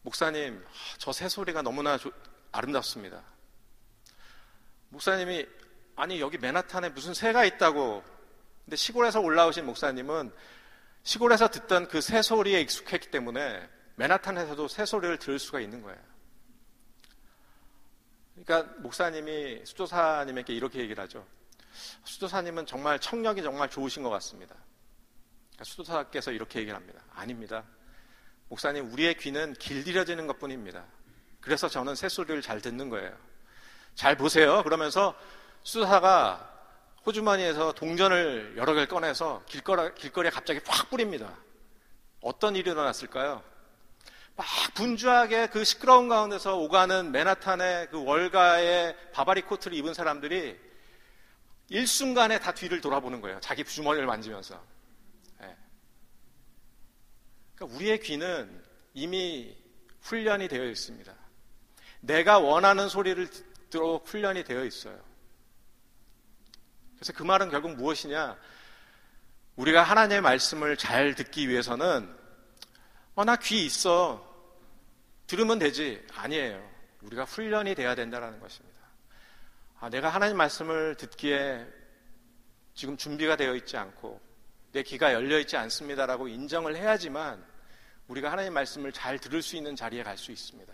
목사님, 저 새소리가 너무나 조, 아름답습니다. 목사님이 아니 여기 맨하탄에 무슨 새가 있다고 근데 시골에서 올라오신 목사님은 시골에서 듣던 그 새소리에 익숙했기 때문에 맨하탄에서도 새소리를 들을 수가 있는 거예요. 그러니까 목사님이 수도사님에게 이렇게 얘기를 하죠. 수도사님은 정말 청력이 정말 좋으신 것 같습니다. 그러니까 수도사께서 이렇게 얘기를 합니다. 아닙니다. 목사님, 우리의 귀는 길들여지는 것 뿐입니다. 그래서 저는 새소리를 잘 듣는 거예요. 잘 보세요. 그러면서 수도사가 호주머니에서 동전을 여러 개를 꺼내서 길거리, 길거리에 갑자기 확 뿌립니다. 어떤 일이 일어났을까요? 막 분주하게 그 시끄러운 가운데서 오가는 맨하탄의 그 월가의 바바리 코트를 입은 사람들이 일순간에 다 뒤를 돌아보는 거예요. 자기 주머니를 만지면서. 네. 그러니까 우리의 귀는 이미 훈련이 되어 있습니다. 내가 원하는 소리를 듣도록 훈련이 되어 있어요. 그래서 그 말은 결국 무엇이냐? 우리가 하나님의 말씀을 잘 듣기 위해서는 어, 나 귀 있어. 들으면 되지. 아니에요. 우리가 훈련이 돼야 된다는 것입니다. 아, 내가 하나님 말씀을 듣기에 지금 준비가 되어 있지 않고 내 귀가 열려 있지 않습니다라고 인정을 해야지만 우리가 하나님 말씀을 잘 들을 수 있는 자리에 갈 수 있습니다.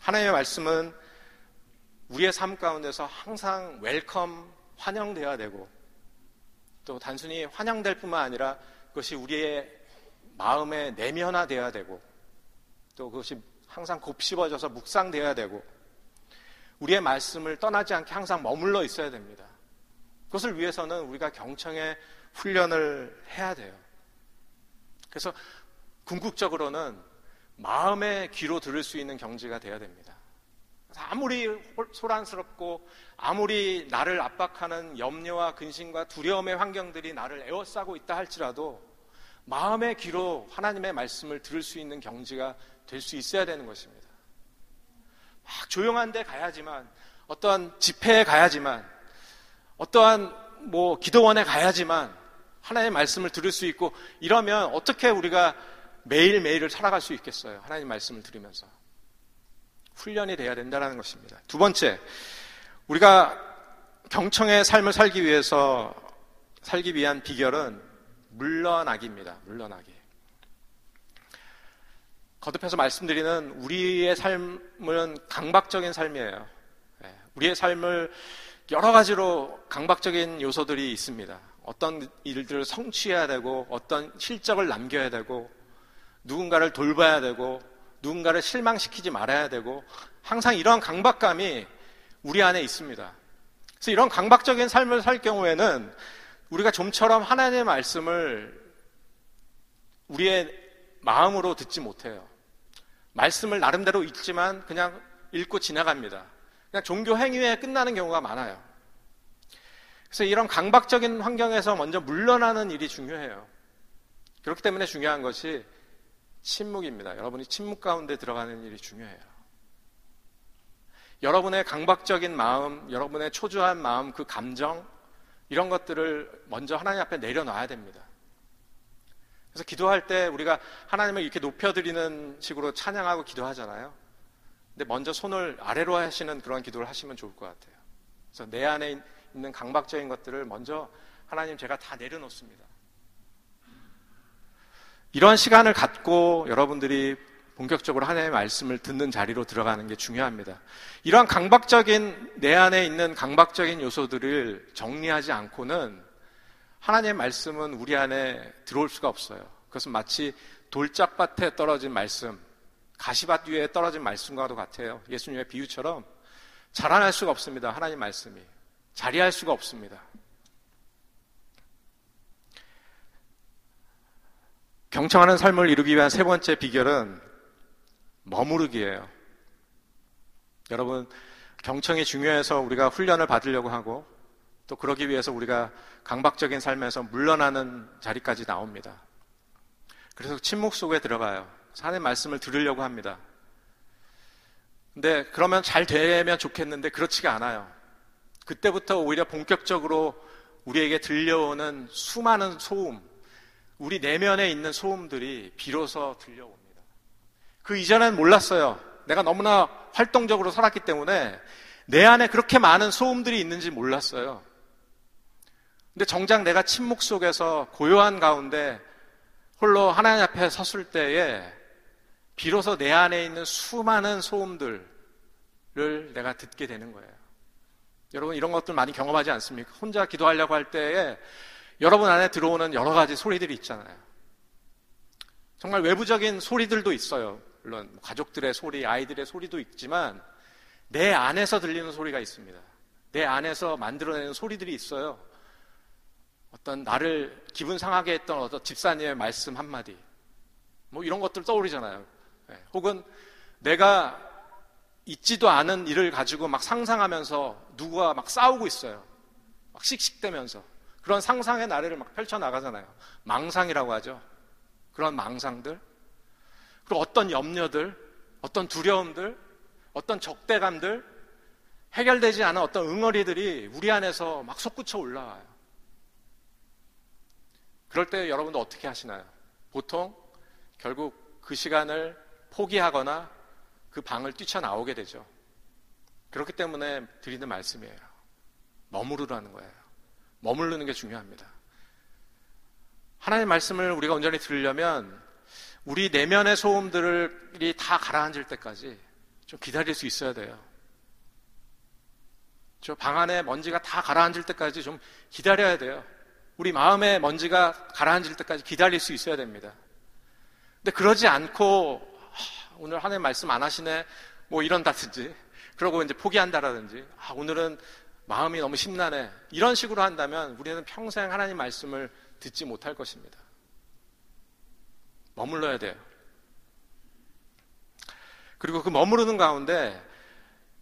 하나님의 말씀은 우리의 삶 가운데서 항상 welcome, 환영되어야 되고 또 단순히 환영될 뿐만 아니라 그것이 우리의 마음에 내면화되어야 되고 또 그것이 항상 곱씹어져서 묵상되어야 되고 우리의 말씀을 떠나지 않게 항상 머물러 있어야 됩니다. 그것을 위해서는 우리가 경청의 훈련을 해야 돼요. 그래서 궁극적으로는 마음의 귀로 들을 수 있는 경지가 되어야 됩니다. 아무리 소란스럽고 아무리 나를 압박하는 염려와 근심과 두려움의 환경들이 나를 에워싸고 있다 할지라도 마음의 귀로 하나님의 말씀을 들을 수 있는 경지가 될 수 있어야 되는 것입니다. 막 조용한 데 가야지만 어떠한 집회에 가야지만 어떠한 뭐 기도원에 가야지만 하나님의 말씀을 들을 수 있고 이러면 어떻게 우리가 매일매일을 살아갈 수 있겠어요? 하나님 말씀을 들으면서. 훈련이 돼야 된다는 것입니다. 두 번째, 우리가 경청의 삶을 살기 위해서 살기 위한 비결은 물러나기입니다. 물러나기. 거듭해서 말씀드리는 우리의 삶은 강박적인 삶이에요. 예, 우리의 삶을 여러 가지로 강박적인 요소들이 있습니다. 어떤 일들을 성취해야 되고, 어떤 실적을 남겨야 되고, 누군가를 돌봐야 되고, 누군가를 실망시키지 말아야 되고, 항상 이런 강박감이 우리 안에 있습니다. 그래서 이런 강박적인 삶을 살 경우에는 우리가 좀처럼 하나님의 말씀을 우리의 마음으로 듣지 못해요. 말씀을 나름대로 읽지만 그냥 읽고 지나갑니다. 그냥 종교 행위에 끝나는 경우가 많아요. 그래서 이런 강박적인 환경에서 먼저 물러나는 일이 중요해요. 그렇기 때문에 중요한 것이 침묵입니다. 여러분이 침묵 가운데 들어가는 일이 중요해요. 여러분의 강박적인 마음, 여러분의 초조한 마음, 그 감정, 이런 것들을 먼저 하나님 앞에 내려놔야 됩니다. 그래서 기도할 때 우리가 하나님을 이렇게 높여드리는 식으로 찬양하고 기도하잖아요. 근데 먼저 손을 아래로 하시는 그런 기도를 하시면 좋을 것 같아요. 그래서 내 안에 있는 강박적인 것들을 먼저 하나님 제가 다 내려놓습니다. 이런 시간을 갖고 여러분들이 본격적으로 하나님의 말씀을 듣는 자리로 들어가는 게 중요합니다. 이러한 강박적인 내 안에 있는 강박적인 요소들을 정리하지 않고는 하나님의 말씀은 우리 안에 들어올 수가 없어요. 그것은 마치 돌짝밭에 떨어진 말씀, 가시밭 위에 떨어진 말씀과도 같아요. 예수님의 비유처럼 자라날 수가 없습니다. 하나님 말씀이. 자리할 수가 없습니다. 경청하는 삶을 이루기 위한 세 번째 비결은 머무르기예요. 여러분, 경청이 중요해서 우리가 훈련을 받으려고 하고 또 그러기 위해서 우리가 강박적인 삶에서 물러나는 자리까지 나옵니다. 그래서 침묵 속에 들어가요. 하나님 말씀을 들으려고 합니다. 근데 그러면 잘 되면 좋겠는데 그렇지가 않아요. 그때부터 오히려 본격적으로 우리에게 들려오는 수많은 소음, 우리 내면에 있는 소음들이 비로소 들려옵니다. 그 이전엔 몰랐어요. 내가 너무나 활동적으로 살았기 때문에 내 안에 그렇게 많은 소음들이 있는지 몰랐어요. 근데 정작 내가 침묵 속에서 고요한 가운데 홀로 하나님 앞에 섰을 때에 비로소 내 안에 있는 수많은 소음들을 내가 듣게 되는 거예요. 여러분 이런 것들 많이 경험하지 않습니까? 혼자 기도하려고 할 때에 여러분 안에 들어오는 여러 가지 소리들이 있잖아요. 정말 외부적인 소리들도 있어요. 물론 가족들의 소리, 아이들의 소리도 있지만 내 안에서 들리는 소리가 있습니다. 내 안에서 만들어내는 소리들이 있어요. 어떤 나를 기분 상하게 했던 어떤 집사님의 말씀 한마디. 뭐 이런 것들 떠오르잖아요. 네. 혹은 내가 있지도 않은 일을 가지고 막 상상하면서 누구와 막 싸우고 있어요. 막 씩씩대면서. 그런 상상의 나래를 막 펼쳐나가잖아요. 망상이라고 하죠. 그런 망상들. 그리고 어떤 염려들, 어떤 두려움들, 어떤 적대감들, 해결되지 않은 어떤 응어리들이 우리 안에서 막 솟구쳐 올라와요. 그럴 때 여러분도 어떻게 하시나요? 보통 결국 그 시간을 포기하거나 그 방을 뛰쳐나오게 되죠. 그렇기 때문에 드리는 말씀이에요. 머무르라는 거예요. 머무르는 게 중요합니다. 하나님의 말씀을 우리가 온전히 들으려면 우리 내면의 소음들이 다 가라앉을 때까지 좀 기다릴 수 있어야 돼요. 저 방 안에 먼지가 다 가라앉을 때까지 좀 기다려야 돼요. 우리 마음의 먼지가 가라앉을 때까지 기다릴 수 있어야 됩니다. 근데 그러지 않고 오늘 하나님 말씀 안 하시네 뭐 이런다든지 그러고 이제 포기한다라든지 아, 오늘은 마음이 너무 심란해 이런 식으로 한다면 우리는 평생 하나님 말씀을 듣지 못할 것입니다. 머물러야 돼요. 그리고 그 머무르는 가운데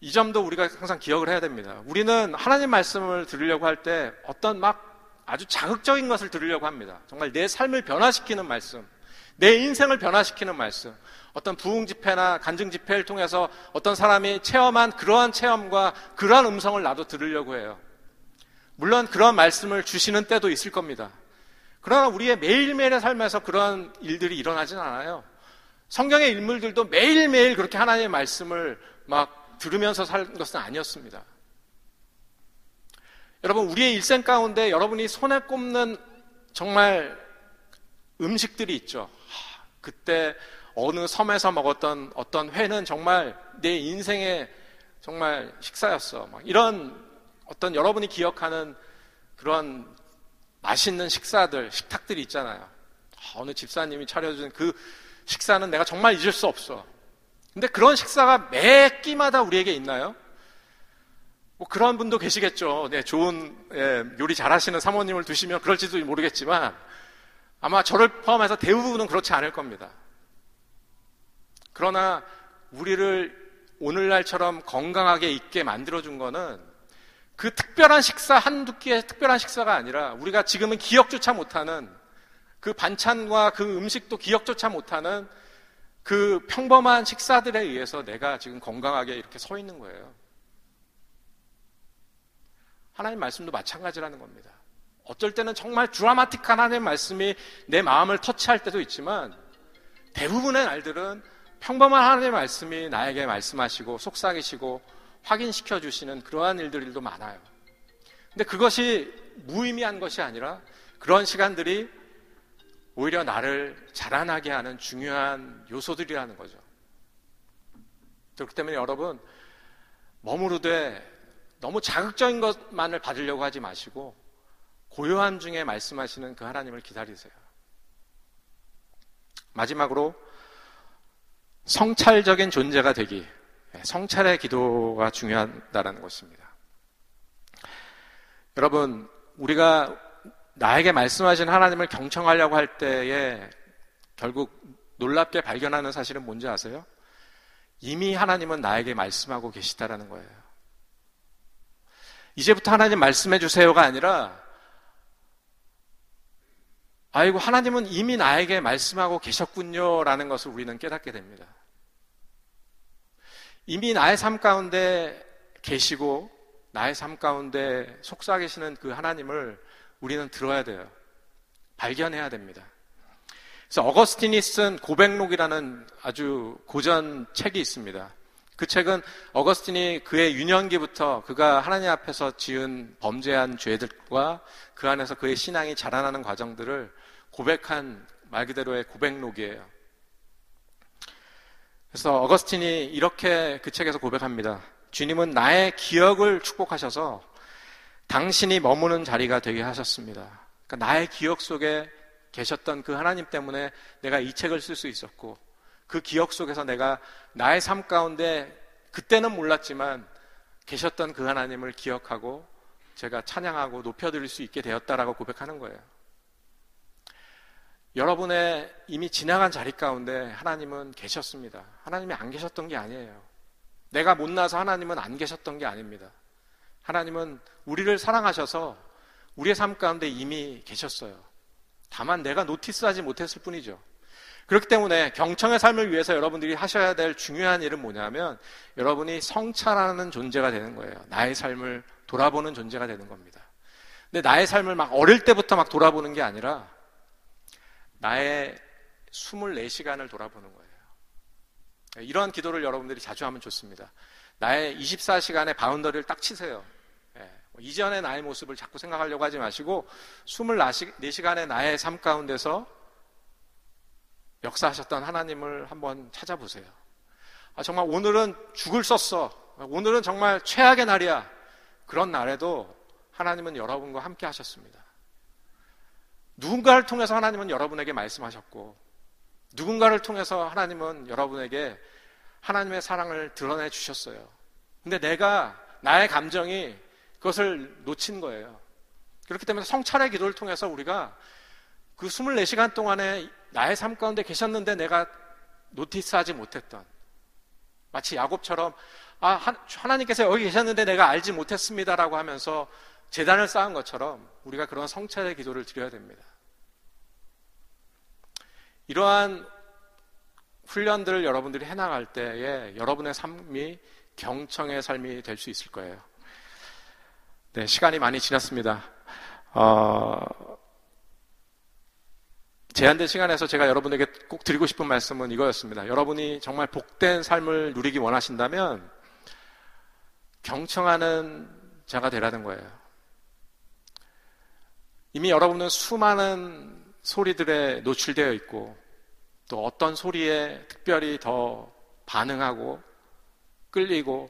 이 점도 우리가 항상 기억을 해야 됩니다. 우리는 하나님 말씀을 들으려고 할 때 어떤 막 아주 자극적인 것을 들으려고 합니다. 정말 내 삶을 변화시키는 말씀, 내 인생을 변화시키는 말씀, 어떤 부흥 집회나 간증 집회를 통해서 어떤 사람이 체험한 그러한 체험과 그러한 음성을 나도 들으려고 해요. 물론 그런 말씀을 주시는 때도 있을 겁니다. 그러나 우리의 매일매일의 삶에서 그런 일들이 일어나진 않아요. 성경의 인물들도 매일매일 그렇게 하나님의 말씀을 막 들으면서 살 것은 아니었습니다. 여러분, 우리의 일생 가운데 여러분이 손에 꼽는 정말 음식들이 있죠. 그때 어느 섬에서 먹었던 어떤 회는 정말 내 인생의 정말 식사였어. 이런 어떤 여러분이 기억하는 그런 맛있는 식사들, 식탁들이 있잖아요. 아, 어느 집사님이 차려준 그 식사는 내가 정말 잊을 수 없어. 근데 그런 식사가 매 끼마다 우리에게 있나요? 뭐 그런 분도 계시겠죠. 네, 좋은 예, 요리 잘하시는 사모님을 두시면 그럴지도 모르겠지만 아마 저를 포함해서 대부분은 그렇지 않을 겁니다. 그러나 우리를 오늘날처럼 건강하게 있게 만들어준 거는 그 특별한 식사 한두 끼의 특별한 식사가 아니라 우리가 지금은 기억조차 못하는 그 반찬과 그 음식도 기억조차 못하는 그 평범한 식사들에 의해서 내가 지금 건강하게 이렇게 서 있는 거예요. 하나님 말씀도 마찬가지라는 겁니다. 어쩔 때는 정말 드라마틱한 하나님 말씀이 내 마음을 터치할 때도 있지만 대부분의 날들은 평범한 하나님의 말씀이 나에게 말씀하시고 속삭이시고 확인시켜 주시는 그러한 일들도 많아요. 근데 그것이 무의미한 것이 아니라 그런 시간들이 오히려 나를 자라나게 하는 중요한 요소들이라는 거죠. 그렇기 때문에 여러분, 머무르되 너무 자극적인 것만을 받으려고 하지 마시고 고요한 중에 말씀하시는 그 하나님을 기다리세요. 마지막으로 성찰적인 존재가 되기. 예, 성찰의 기도가 중요하다는 것입니다. 여러분, 우리가 나에게 말씀하신 하나님을 경청하려고 할 때에 결국 놀랍게 발견하는 사실은 뭔지 아세요? 이미 하나님은 나에게 말씀하고 계시다라는 거예요. 이제부터 하나님 말씀해 주세요가 아니라 아이고 하나님은 이미 나에게 말씀하고 계셨군요라는 것을 우리는 깨닫게 됩니다. 이미 나의 삶 가운데 계시고 나의 삶 가운데 속삭이시는 그 하나님을 우리는 들어야 돼요. 발견해야 됩니다. 그래서 어거스틴이 쓴 고백록이라는 아주 고전 책이 있습니다. 그 책은 어거스틴이 그의 유년기부터 그가 하나님 앞에서 지은 범죄한 죄들과 그 안에서 그의 신앙이 자라나는 과정들을 고백한 말 그대로의 고백록이에요. 그래서 어거스틴이 이렇게 그 책에서 고백합니다. 주님은 나의 기억을 축복하셔서 당신이 머무는 자리가 되게 하셨습니다. 그러니까 나의 기억 속에 계셨던 그 하나님 때문에 내가 이 책을 쓸 수 있었고 그 기억 속에서 내가 나의 삶 가운데 그때는 몰랐지만 계셨던 그 하나님을 기억하고 제가 찬양하고 높여드릴 수 있게 되었다라고 고백하는 거예요. 여러분의 이미 지나간 자리 가운데 하나님은 계셨습니다. 하나님이 안 계셨던 게 아니에요. 내가 못나서 하나님은 안 계셨던 게 아닙니다. 하나님은 우리를 사랑하셔서 우리의 삶 가운데 이미 계셨어요. 다만 내가 노티스하지 못했을 뿐이죠. 그렇기 때문에 경청의 삶을 위해서 여러분들이 하셔야 될 중요한 일은 뭐냐면 여러분이 성찰하는 존재가 되는 거예요. 나의 삶을 돌아보는 존재가 되는 겁니다. 근데 나의 삶을 막 어릴 때부터 막 돌아보는 게 아니라 나의 24시간을 돌아보는 거예요. 이러한 기도를 여러분들이 자주 하면 좋습니다. 나의 24시간의 바운더리를 딱 치세요. 예, 뭐 이전의 나의 모습을 자꾸 생각하려고 하지 마시고 24시간의 나의 삶 가운데서 역사하셨던 하나님을 한번 찾아보세요. 아, 정말 오늘은 죽을 썼어. 오늘은 정말 최악의 날이야. 그런 날에도 하나님은 여러분과 함께 하셨습니다. 누군가를 통해서 하나님은 여러분에게 말씀하셨고, 누군가를 통해서 하나님은 여러분에게 하나님의 사랑을 드러내 주셨어요. 근데 내가, 나의 감정이 그것을 놓친 거예요. 그렇기 때문에 성찰의 기도를 통해서 우리가 그 24시간 동안에 나의 삶 가운데 계셨는데 내가 노티스하지 못했던 마치 야곱처럼 아 하나님께서 여기 계셨는데 내가 알지 못했습니다라고 하면서 재단을 쌓은 것처럼 우리가 그런 성찰의 기도를 드려야 됩니다. 이러한 훈련들을 여러분들이 해나갈 때에 여러분의 삶이 경청의 삶이 될 수 있을 거예요. 네, 시간이 많이 지났습니다. 어, 제한된 시간에서 제가 여러분에게 꼭 드리고 싶은 말씀은 이거였습니다. 여러분이 정말 복된 삶을 누리기 원하신다면 경청하는 자가 되라는 거예요. 이미 여러분은 수많은 소리들에 노출되어 있고 또 어떤 소리에 특별히 더 반응하고 끌리고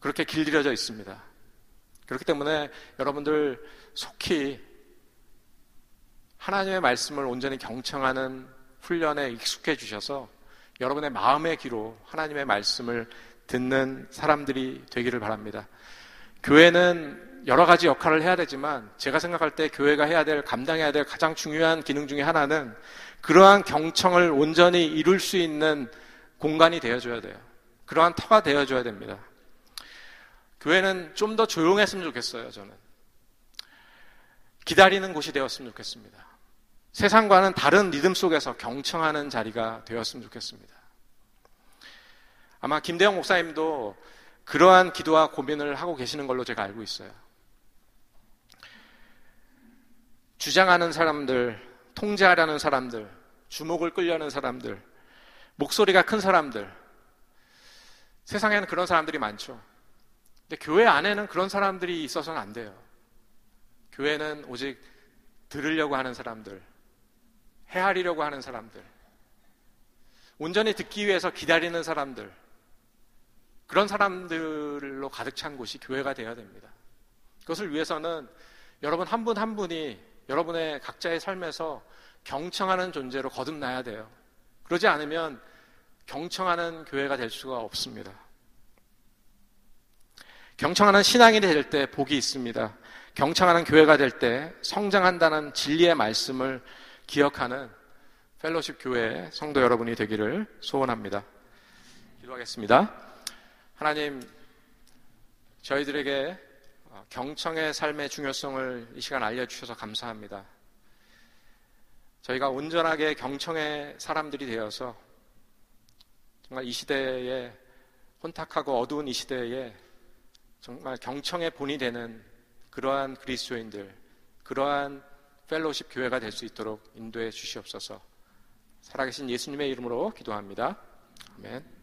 그렇게 길들여져 있습니다. 그렇기 때문에 여러분들 속히 하나님의 말씀을 온전히 경청하는 훈련에 익숙해 주셔서 여러분의 마음의 귀로 하나님의 말씀을 듣는 사람들이 되기를 바랍니다. 교회는 여러 가지 역할을 해야 되지만 제가 생각할 때 교회가 해야 될, 감당해야 될 가장 중요한 기능 중에 하나는 그러한 경청을 온전히 이룰 수 있는 공간이 되어줘야 돼요. 그러한 터가 되어줘야 됩니다. 교회는 좀 더 조용했으면 좋겠어요, 저는. 기다리는 곳이 되었으면 좋겠습니다. 세상과는 다른 리듬 속에서 경청하는 자리가 되었으면 좋겠습니다. 아마 김대영 목사님도 그러한 기도와 고민을 하고 계시는 걸로 제가 알고 있어요. 주장하는 사람들, 통제하려는 사람들, 주목을 끌려는 사람들, 목소리가 큰 사람들, 세상에는 그런 사람들이 많죠. 근데 교회 안에는 그런 사람들이 있어서는 안 돼요. 교회는 오직 들으려고 하는 사람들, 헤아리려고 하는 사람들, 온전히 듣기 위해서 기다리는 사람들, 그런 사람들로 가득 찬 곳이 교회가 되어야 됩니다. 그것을 위해서는 여러분 한 분한 한 분이 여러분의 각자의 삶에서 경청하는 존재로 거듭나야 돼요. 그러지 않으면 경청하는 교회가 될 수가 없습니다. 경청하는 신앙이 될 때 복이 있습니다. 경청하는 교회가 될 때 성장한다는 진리의 말씀을 기억하는 펠로십 교회 성도 여러분이 되기를 소원합니다. 기도하겠습니다. 하나님, 저희들에게 경청의 삶의 중요성을 이 시간 알려주셔서 감사합니다. 저희가 온전하게 경청의 사람들이 되어서 정말 이 시대에 혼탁하고 어두운 이 시대에 정말 경청의 본이 되는 그러한 그리스도인들, 그러한 펠로십 교회가 될 수 있도록 인도해 주시옵소서. 살아계신 예수님의 이름으로 기도합니다. 아멘.